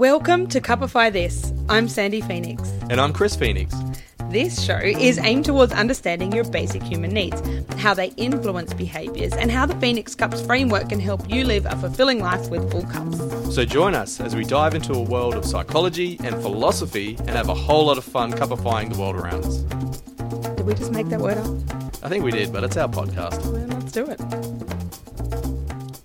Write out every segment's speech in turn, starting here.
Welcome to Cupify This. I'm Sandi Phoenix. And I'm Chris Phoenix. This show is aimed towards understanding your basic human needs, how they influence behaviours, and how the Phoenix Cups framework can help you live a fulfilling life with full cups. So join us as we dive into a world of psychology and philosophy and have a whole lot of fun cupifying the world around us. Did we just make that word up? I think we did, but it's our podcast. Well, let's do it.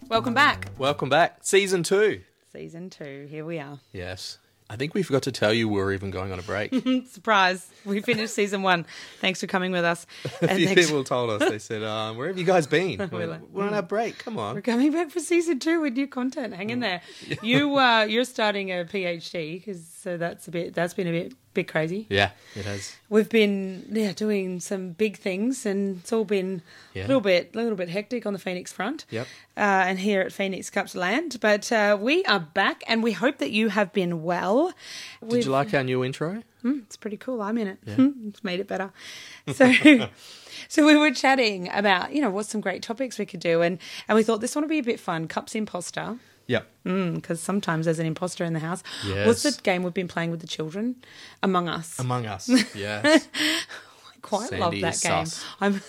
Welcome back. Welcome back. Season two. Season two. Here we are. Yes. I think we forgot to tell you we were even going on a break. Surprise. We finished season one. Thanks for coming with us. a few thanks- people told us, they said, um, where have you guys been? We're, like, we're on our break. Come on, We're coming back for season two with new content. Hang in there. You uh, you're starting a PhD because so that's a bit that's been a bit bit crazy. Yeah, it has. We've been yeah doing some big things and it's all been Yeah. a little bit a little bit hectic on the Phoenix front. Yep. Uh, and here at Phoenix Cups Land, but uh, we are back and we hope that you have been well. Did you like our new intro? Mm, it's pretty cool. I'm in it. it's made it better. So, so we were chatting about you know what's some great topics we could do, and and we thought this one would be a bit fun. Cups imposter, Yep. because mm, sometimes there's an imposter in the house. What's the game we've been playing with the children? Among Us. Among Us. Yes. I quite Sandi love that game. sus. I'm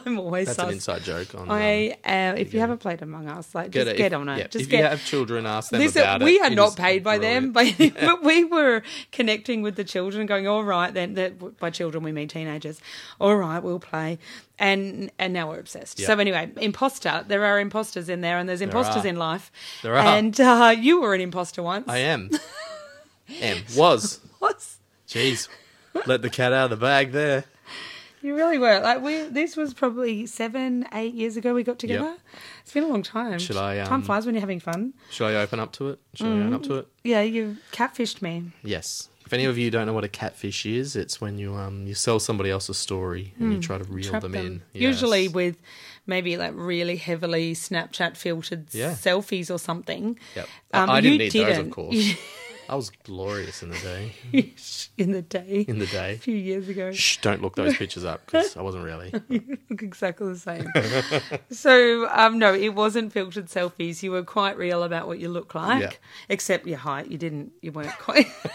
I'm always That's sus. an inside joke on. I um, uh, if you haven't played Among Us, like get just it. get If- on it. yeah, Just if get. you have children, ask them This- about we it. We are not paid by them, but, but we were connecting with the children, going, "All right, then." That by children we mean teenagers. All right, we'll play, and and now we're obsessed. Yeah. So anyway, imposter. There are imposters in there, and there's imposters in life. There are. and uh, you were an imposter once. I am. am. Was. Was Jeez. Let the cat out of the bag there. You really were? Like we. This was probably seven, eight years ago. We got together. It's been a long time. Should I, Time um, flies when you're having fun. Should I open up to it? Should I open up to it? Yeah, you catfished me. Yes. If any of you don't know what a catfish is, it's when you um you sell somebody else's story and you try to reel trap them, them. in. Usually with maybe like really heavily Snapchat filtered Yeah. selfies or something. Yep. Um, I, I you didn't need those, didn't. of course. I was glorious in the day. in the day, In the day. a few years ago. Shh! Don't look those pictures up because I wasn't really. You look exactly the same. so, um, no, it wasn't filtered selfies. You were quite real about what you look like, Yeah. except your height. You didn't. You weren't quite.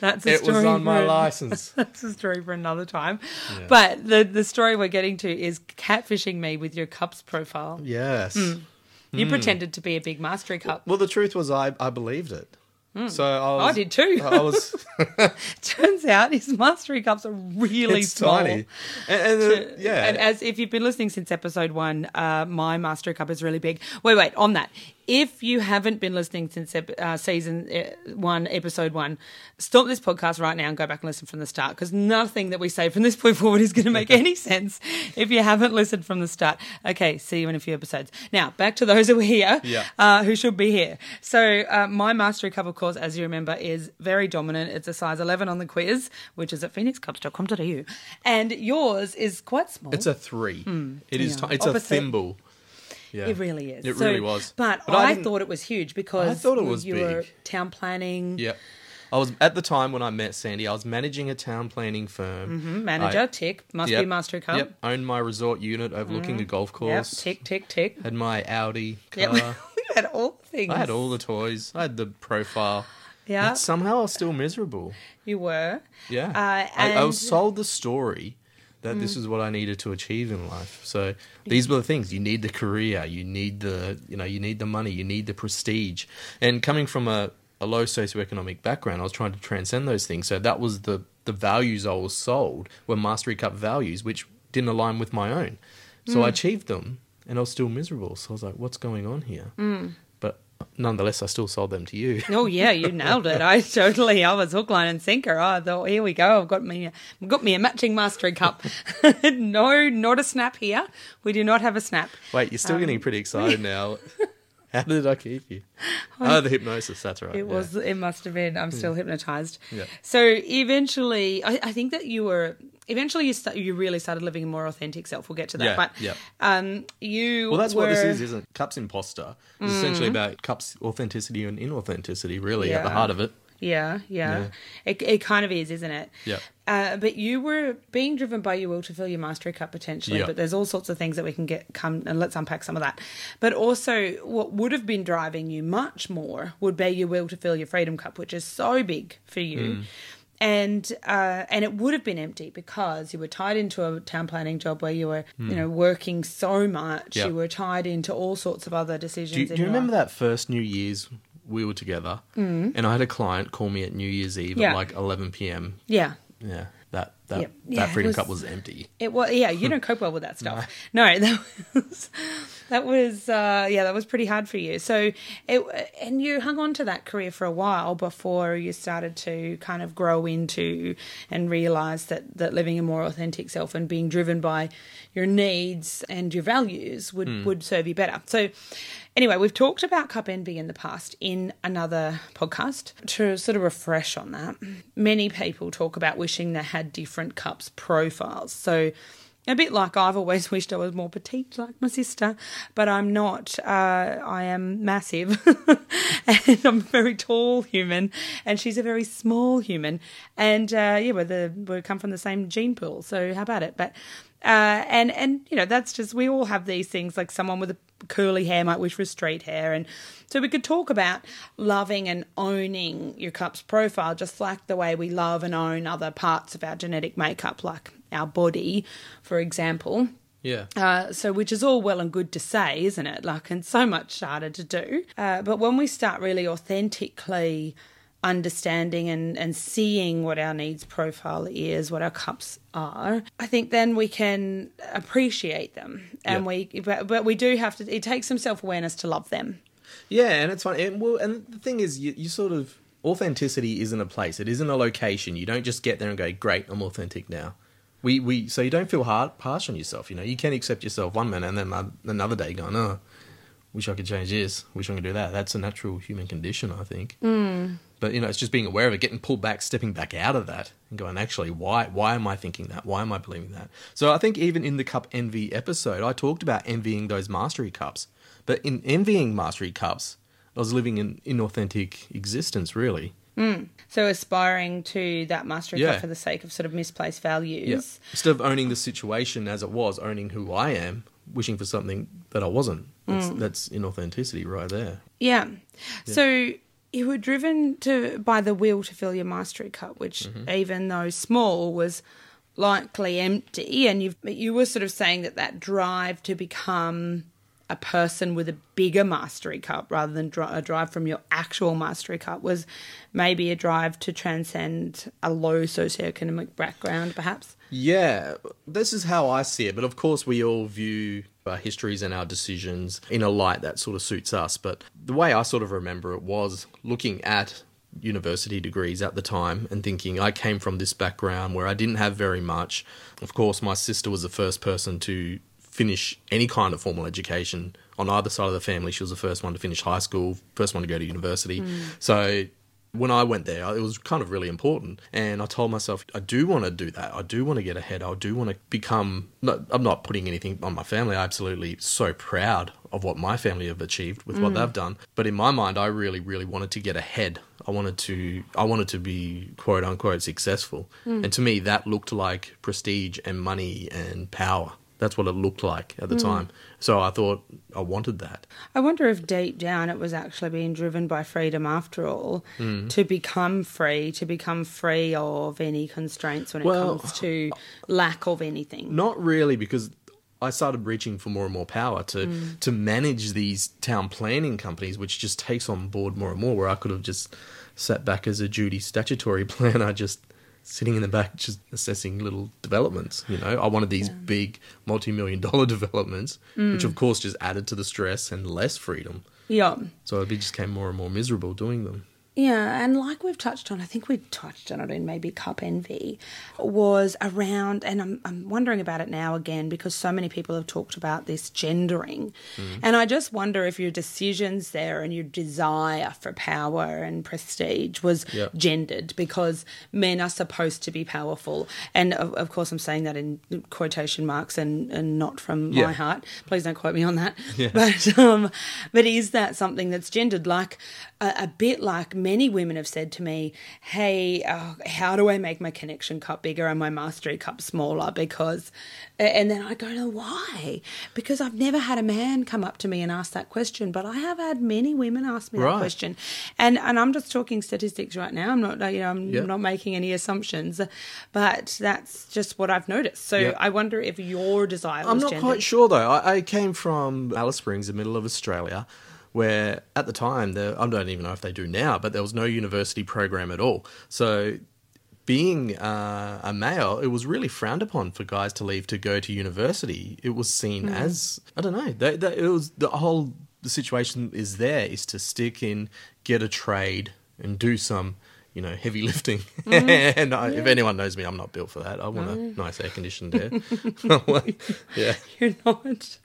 That's a It story was on my for- license. That's a story for another time. But the the story we're getting to is catfishing me with your cups profile. Yes. You Hmm. pretended to be a big mastery cup. Well, the truth was, I I believed it. So I was. I did too. I was. Turns out his mastery cups are really it's small. tiny. And, and uh, yeah. And as if you've been listening since episode one, uh, my mastery cup is really big. Wait, wait, on that. If you haven't been listening since uh, season uh, one, episode one, stop this podcast right now and go back and listen from the start because nothing that we say from this point forward is going to make any sense if you haven't listened from the start. Okay, see you in a few episodes. Now, back to those who are here, Yeah. uh, who should be here. So, uh, my mastery cup, of course, as you remember, is very dominant. It's a size 11 on the quiz, which is at phoenixcups.com.au. And yours is quite small. it's a three. It is. yeah. ti- it's Opposite. a thimble. Yeah. It really is. It So- really was. But, But I I, thought it was huge because I thought it was you were big. town planning Yep. I was at the time when I met Sandi. I was managing a town planning firm. mhm, manager. I- tick. Must Yep, be master cup. Yep. Owned my resort unit overlooking the golf Yep. course. Tick, tick, tick. Had my Audi Yep. we had all the things. I had all the toys. I had the profile. Yeah, somehow I was still miserable. you were. Yeah. Uh, I, I Mm. was sold the story that this is what I needed to achieve in life. So these were the things. You need the career, you need the you know, you need the money, you need the prestige. And coming from a, a low socioeconomic background, I was trying to transcend those things. So that was the the values I was sold were Mastery Cup values, which didn't align with my own. So Mm. I achieved them and I was still miserable. So I was like, what's going on here? Mm. Nonetheless I still sold them to you. Oh yeah, you nailed it. I totally. I was hook, line, and sinker. I thought, here we go. I've got me, I've got me a matching mastery cup. no, not a snap here. We do not have a snap. Wait, you're still getting um, pretty excited now. How did I keep you? Oh, the hypnosis. That's right. It yeah. was. It must have been. I'm still hmm. hypnotized. Yeah. So eventually, I, I think that you were. Eventually, you start, you really started living a more authentic self. We'll get to that. Yeah, but yeah. um, you. Well, that's what this were- is, isn't it? Cups imposter. It's essentially about cups authenticity and inauthenticity, really, at the heart of it. Yeah, yeah. Yeah. It, it kind of is, isn't it? Yeah. Uh, but you were being driven by your will to fill your mastery cup potentially. Yeah. But there's all sorts of things that we can get come and let's unpack some of that. But also, what would have been driving you much more would be your will to fill your freedom cup, which is so big for you. Mm. And uh, and it would have been empty because you were tied into a town planning job where you were, Mm. you know, working so much. Yeah. You were tied into all sorts of other decisions. Do you, do you remember life. that first New Year's we were together, mm. and I had a client call me at New Year's Eve Yeah. at like 11 p.m. Yeah. Yeah, that that Yep. that Yeah, freedom was- cup was empty. It was yeah, you don't cope well with that stuff. No, that was that was uh, yeah, that was pretty hard for you. So it and you hung on to that career for a while before you started to kind of grow into and realize that that living a more authentic self and being driven by your needs and your values would would serve you better. So anyway, we've talked about cup envy in the past in another podcast to sort of refresh on that. Many people talk about wishing they had different cups profiles. So a bit like I've always wished I was more petite like my sister, but I'm not. Uh, I am massive and I'm a very tall human, and she's a very small human. And uh, yeah, we're the we come from the same gene pool, so how about it? But uh, and and you know that's just we all have these things. Like someone with a curly hair might wish for straight hair, and so we could talk about loving and owning your cup's profile, just like the way we love and own other parts of our genetic makeup, like our body, for example. Yeah. Uh, so, which is all well and good to say, isn't it? Like, and so much harder to do. Uh, but when we start really authentically understanding and, and seeing what our needs profile is, what our cups are, I think then we can appreciate them. And Yeah. we, but, but we do have to, it takes some self awareness to love them. Yeah, and it's fun. And, well, and the thing is, you, you sort of authenticity isn't a place. It isn't a location. You don't just get there and go, "Great, I'm authentic now." We we so you don't feel hard harsh on yourself. You know, you can accept yourself one minute and then another day going, "Oh, wish I could change this. Wish I could do that." That's a natural human condition, I think. Mm. But you know, it's just being aware of it, getting pulled back, stepping back out of that, and going, "Actually, why why am I thinking that? Why am I believing that?" So I think even in the cup envy episode, I talked about envying those mastery cups. But in envying mastery cups, I was living an inauthentic existence, really. Hmm. So, aspiring to that mastery Yeah. cup for the sake of sort of misplaced Yeah. values. Instead of owning the situation as it was, owning who I am, wishing for something that I wasn't. That's, hmm. that's inauthenticity right there. Yeah. So you were driven to by the will to fill your mastery cup, which mm-hmm. even though small was likely empty, and you you were sort of saying that that drive to become a person with a bigger mastery cup rather than a drive from your actual mastery cup was maybe a drive to transcend a low socioeconomic background, perhaps. Yeah, this is how I see it. But of course, we all view our histories and our decisions in a light that sort of suits us. But the way I sort of remember it was looking at university degrees at the time and thinking I came from this background where I didn't have very much. Of course, my sister was the first person to finish any kind of formal education on either side of the family. She was the first one to finish high school, first one to go to university. Hmm. So when I went there, it was kind of really important. And I told myself, I do want to do that. I do want to get ahead. I do want to become. Not, I'm not putting anything on my family. I'm absolutely so proud of what my family have achieved with what hmm. they've done. But in my mind, I really, really wanted to get ahead. I wanted to. I wanted to be quote unquote successful. Hmm. And to me, that looked like prestige and money and power. That's what it looked like at the time. So I thought I wanted that. I wonder if deep down it was actually being driven by freedom after all Mm. to become free, to become free of any constraints when it comes to lack of anything. Not really, because I started reaching for more and more power to Mm. to manage these town planning companies, which just takes on board more and more. Where I could have just sat back as a duty statutory planner, just sitting in the back, just assessing little developments. You know, I wanted these big multi-million dollar developments, Mm. which of course just added to the stress and less freedom. Yeah. So I just became more and more miserable doing them. Yeah, and like we've touched on, I think we touched on it in maybe Cup Envy, was around, and I'm, I'm wondering about it now again because so many people have talked about this gendering. And I just wonder if your decisions there and your desire for power and prestige was Yeah. gendered because men are supposed to be powerful. And of, of course, I'm saying that in quotation marks and, and not from Yeah. my heart. Please don't quote me on that. Yeah. But um, but is that something that's gendered? Like a, a bit like many women have said to me, "Hey, uh, how do I make my connection cup bigger and my mastery cup smaller?" Because, and then I go, "No, why?" Because I've never had a man come up to me and ask that question, but I have had many women ask me Right. that question, and and I'm just talking statistics right now. I'm not, you know, I'm Yeah. not making any assumptions, but that's just what I've noticed. So Yeah. I wonder if your desire I'm was not gendered. quite sure though. I, I came from Alice Springs, the middle of Australia, where at the time there I don't even know if they do now, but there was no university program at all. So being uh, a male, it was really frowned upon for guys to leave to go to university. It was seen Hmm. as I don't know. They, they, it was the whole the situation is there is to stick in, get a trade, and do some. You know, heavy lifting, Hmm. and I, if anyone knows me, I'm not built for that. I want a nice air conditioned air. yeah, You're not.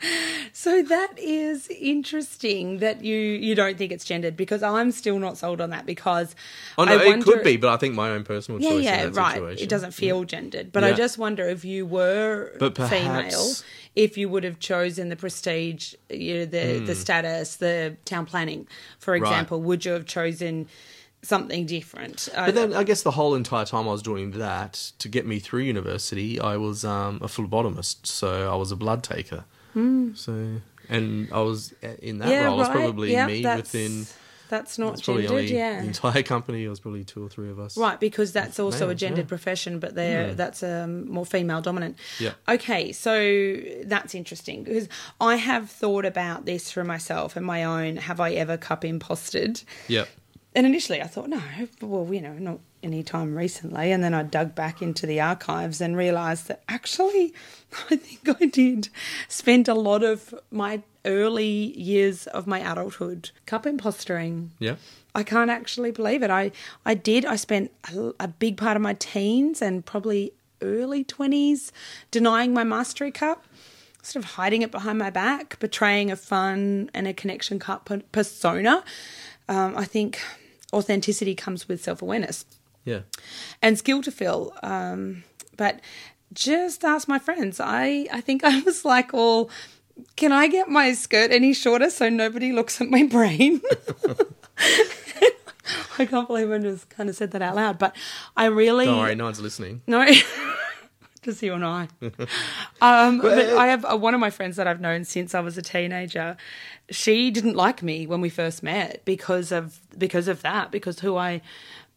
So that is interesting that you you don't think it's gendered because I'm still not sold on that because Oh no, I it could be, but I think my own personal Yeah, choice. yeah, in that right. Situation. It doesn't feel gendered, but I just wonder if you were But female, if you would have chosen the prestige, you know, the the status, the town planning, for Hmm. Right. example. Would you have chosen something different? But then I guess the whole entire time I was doing that to get me through university, I was um, a phlebotomist, so I was a blood taker. So and I was in that Hmm. yeah, role. It's right. probably Yep, me that's, within. That's not probably gendered, only yeah. the entire company. It was probably two or three of us. Right, because that's also a gendered yeah. Hmm. profession, but they're that's um, more female dominant. Yeah. Okay, so that's interesting because I have thought about this for myself and my own. Have I ever cup imposted? Yep. And initially, I thought no, well, you know, not any time recently. And then I dug back into the archives and realised that actually, I think I did spend a lot of my early years of my adulthood cup impostering. Yeah. I can't actually believe it. I, I did. I spent a, a big part of my teens and probably early 20s denying my mastery cup, sort of hiding it behind my back, betraying a fun and a connection cup persona. Um, I think authenticity comes with self awareness Yeah. and skill to fill. Um, but just ask my friends. I, I think I was like, well, can I get my skirt any shorter so nobody looks at my brain? I can't believe I just kind of said that out loud, but I really Don't worry, no one's listening. no, you and I. Um, but I have uh, one of my friends that I've known since I was a teenager. She didn't like me when we first met because of because of that, because who I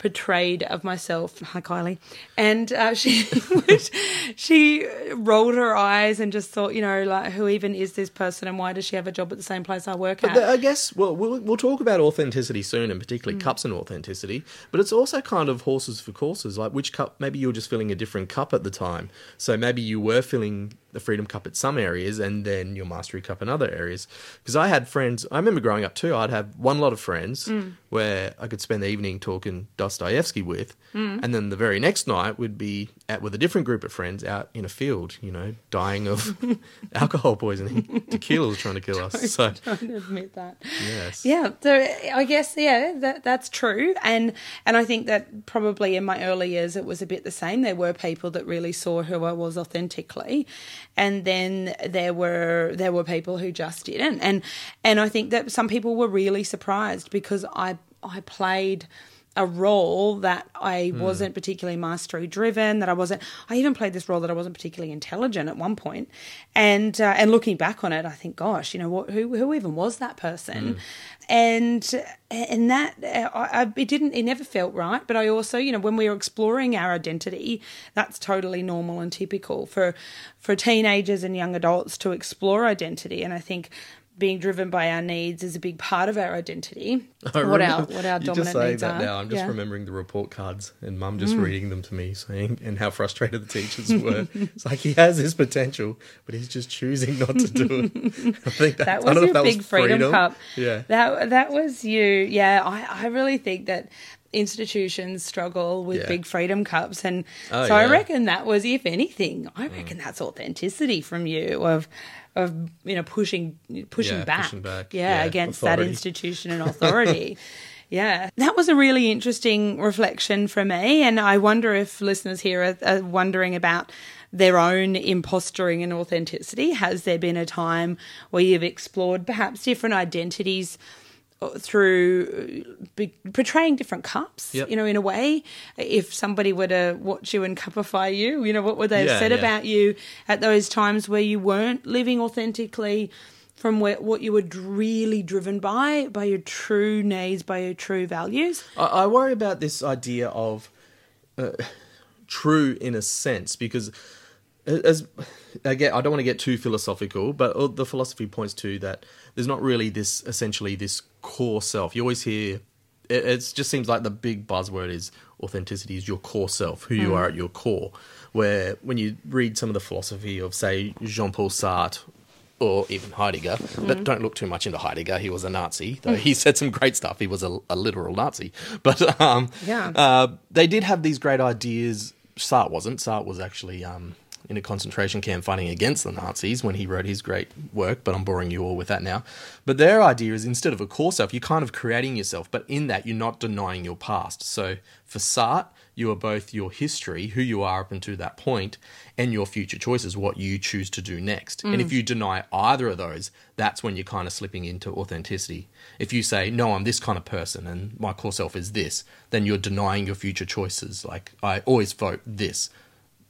portrayed of myself. Hi, Kylie, and uh, she would, she rolled her eyes and just thought, you know, like who even is this person, and why does she have a job at the same place I work But at? the- I guess well, we'll we'll talk about authenticity soon, and particularly Mm. cups and authenticity. But it's also kind of horses for courses. Like which cup? Maybe you were just filling a different cup at the time. So maybe you were filling the Freedom Cup at some areas, and then your Mastery Cup in other areas. Because I had friends. I remember growing up too. I'd have one lot of friends Mm. where I could spend the evening talking Dostoevsky with, Mm. and then the very next night we'd be out with a different group of friends out in a field. You know, dying of alcohol poisoning. Tequila was trying to kill us. So don't admit that. yes. Yeah, so I guess yeah, that that's true, and and I think that probably in my early years it was a bit the same. There were people that really saw who I was authentically, and then there were there were people who just didn't, and and I think that some people were really surprised because I I played a role that I wasn't particularly mastery driven, that I wasn't. I even played this role that I wasn't particularly intelligent at one point, and uh, and looking back on it, I think, gosh, you know what? Who who even was that person? And and that uh, I, I, it didn't. It never felt right. But I also, you know, when we were exploring our identity, that's totally normal and typical for for teenagers and young adults to explore identity. And I think being driven by our needs is a big part of our identity. I what our what our dominant just saying needs that are. now. I'm just Yeah. remembering the report cards and Mum just Mm. reading them to me, saying and how frustrated the teachers were. it's like he has his potential, but he's just choosing not to do it. I think that, that was your big was freedom, cup. Yeah. that that was you. Yeah, I I really think that institutions struggle with Yeah. big freedom cups, and Oh, so I yeah. Mm. reckon that was, if anything, I reckon that's authenticity from you of of you know pushing pushing Yeah, back, pushing back. yeah, against that institution and authority. Yeah, that was a really interesting reflection for me. And I wonder if listeners here are, are wondering about their own impostering and authenticity. Has there been a time where you've explored perhaps different identities through uh, be, portraying different cups, Yep. you know, in a way. If somebody were to watch you and cupify you, you know, what would they have Yeah, said yeah. about you at those times where you weren't living authentically from where, what you were really driven by, by your true needs, by your true values? I, I worry about this idea of uh, true in a sense because as again I don't want to get too philosophical but the philosophy points to that there's not really this essentially this core self you always hear it it's just seems like the big buzzword is authenticity is your core self who you are at your core where when you read some of the philosophy of say Jean-Paul Sartre or even Heidegger, but don't look too much into Heidegger. He was a Nazi, though he said some great stuff. He was a, a literal Nazi, but um, Yeah. uh, they did have these great ideas. Sartre wasn't. Sartre was actually um, in a concentration camp fighting against the Nazis when he wrote his great work, but I'm boring you all with that now. But their idea is instead of a core self, you're kind of creating yourself, but in that, you're not denying your past. So for Sartre, you are both your history, who you are up until that point, and your future choices, what you choose to do next. And if mm. you deny either of those, that's when you're kind of slipping into authenticity. If you say, no, I'm this kind of person and my core self is this, then you're denying your future choices. Like, I always vote this,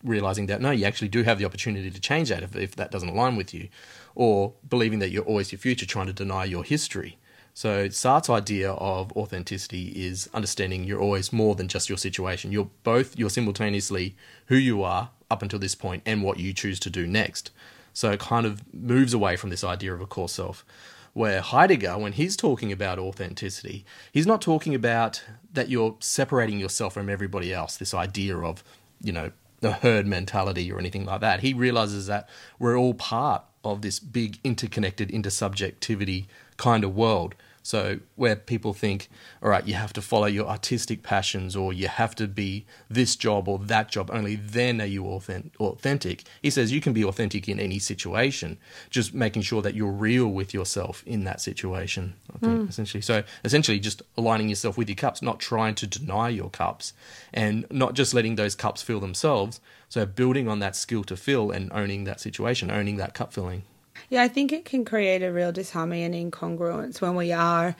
realizing that no, you actually do have the opportunity to change that if, if that doesn't align with you, or believing that you're always your future, trying to deny your history. So Sartre's idea of authenticity is understanding you're always more than just your situation. You're both you're simultaneously who you are up until this point and what you choose to do next. So it kind of moves away from this idea of a core self. Where Heidegger, when he's talking about authenticity, he's not talking about that you're separating yourself from everybody else, this idea of, you know, the herd mentality or anything like that. He realizes that we're all part of this big interconnected intersubjectivity kind of world. So where people think, all right, you have to follow your artistic passions or you have to be this job or that job, only then are you authentic. He says you can be authentic in any situation, just making sure that you're real with yourself in that situation. I think hmm. essentially. So essentially just aligning yourself with your cups, not trying to deny your cups and not just letting those cups fill themselves. So building on that skill to fill and owning that situation, owning that cup filling. Yeah, I think it can create a real disharmony and incongruence when we are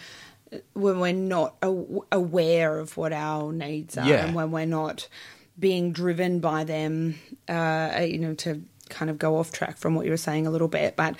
when we're not aware of what our needs are Yeah. and when we're not being driven by them uh you know to kind of go off track from what you were saying a little bit but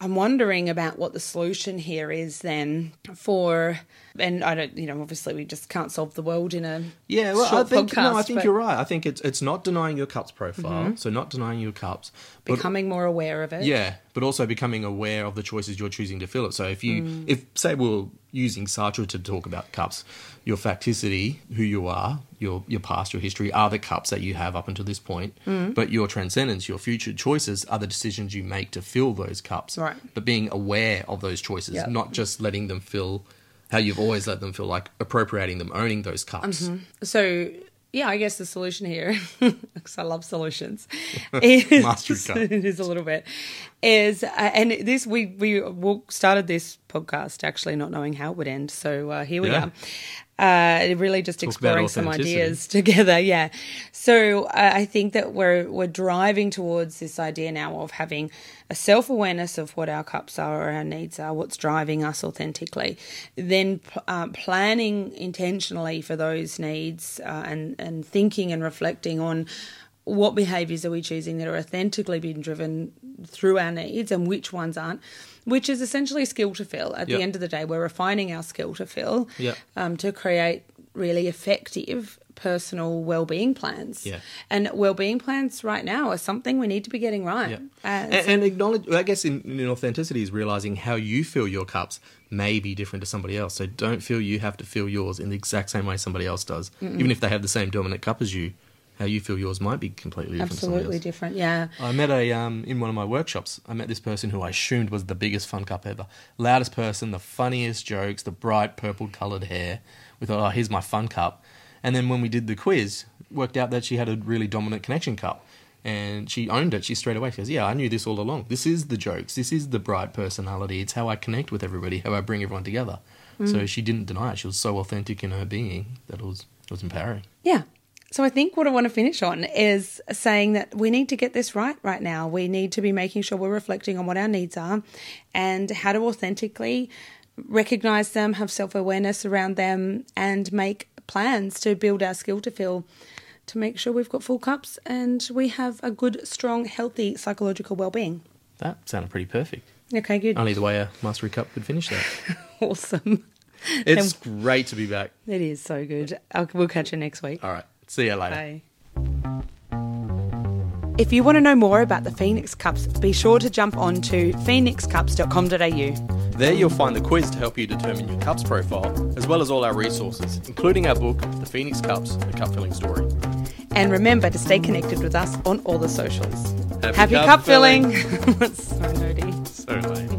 I'm wondering about what the solution here is then for and I don't you know obviously we just can't solve the world in a Yeah, well, I think no, I think but Mm-hmm. you're right. I think it's it's not denying your cups profile, so not denying your cups, but becoming more aware of it yeah, but also becoming aware of the choices you're choosing to fill it. So if you, Mm. if say we're using Sartre to talk about cups, your facticity, who you are, your your past, your history are the cups that you have up until this point. Mm. But your transcendence, your future choices are the decisions you make to fill those cups. Right. But being aware of those choices, Yeah. not just letting them fill how you've always let them feel, like appropriating them, owning those cups. So yeah, I guess the solution here, because I love solutions, is, Mastery cup. it is a little bit, is uh, and this we we started this podcast actually not knowing how it would end, so uh, here we Yeah. are. Uh, really just Talk exploring some ideas together, yeah. So uh, I think that we're we're driving towards this idea now of having a self awareness of what our cups are or our needs are, what's driving us authentically, then uh, planning intentionally for those needs uh, and and thinking and reflecting on what behaviors are we choosing that are authentically being driven through our needs and which ones aren't which is essentially a skill to fill at Yep. the end of the day we're refining our skill to fill Yep. um, to create really effective personal well-being plans Yeah. and well-being plans right now are something we need to be getting right Yeah. And, and acknowledge, I guess, in, in authenticity is realizing how you fill your cups may be different to somebody else. So don't feel you have to fill yours in the exact same way somebody else does, even if they have the same dominant cup as you. How you feel yours might be completely different. absolutely different yeah I met a um in one of my workshops. I met this person who I assumed was the biggest fun cup ever, loudest person, the funniest jokes, the bright purple coloured hair. We thought, oh, here's my fun cup. And then when we did the quiz, worked out that she had a really dominant connection cup, and she owned it. She straight away she goes, yeah, I knew this all along. This is the jokes. This is the bright personality. It's how I connect with everybody. How I bring everyone together. So she didn't deny it. She was so authentic in her being that it was it was empowering. Yeah. So I think what I want to finish on is saying that we need to get this right right now. We need to be making sure we're reflecting on what our needs are and how to authentically recognize them, have self awareness around them, and make plans to build our skill to fill to make sure we've got full cups and we have a good, strong, healthy psychological well being. That sounded pretty perfect. Okay, good. Only the way a Mastery Cup could finish that. Awesome. It's great to be back. It is so good. I'll, we'll catch you next week. All right. See you later. Bye. If you want to know more about the Phoenix Cups, be sure to jump on to phoenixcups.com.au. There you'll find the quiz to help you determine your cups profile, as well as all our resources, including our book, The Phoenix Cups, The Cup Filling Story. And remember to stay connected with us on all the socials. Happy Happy cup cup, filling. That's so nerdy. So lame.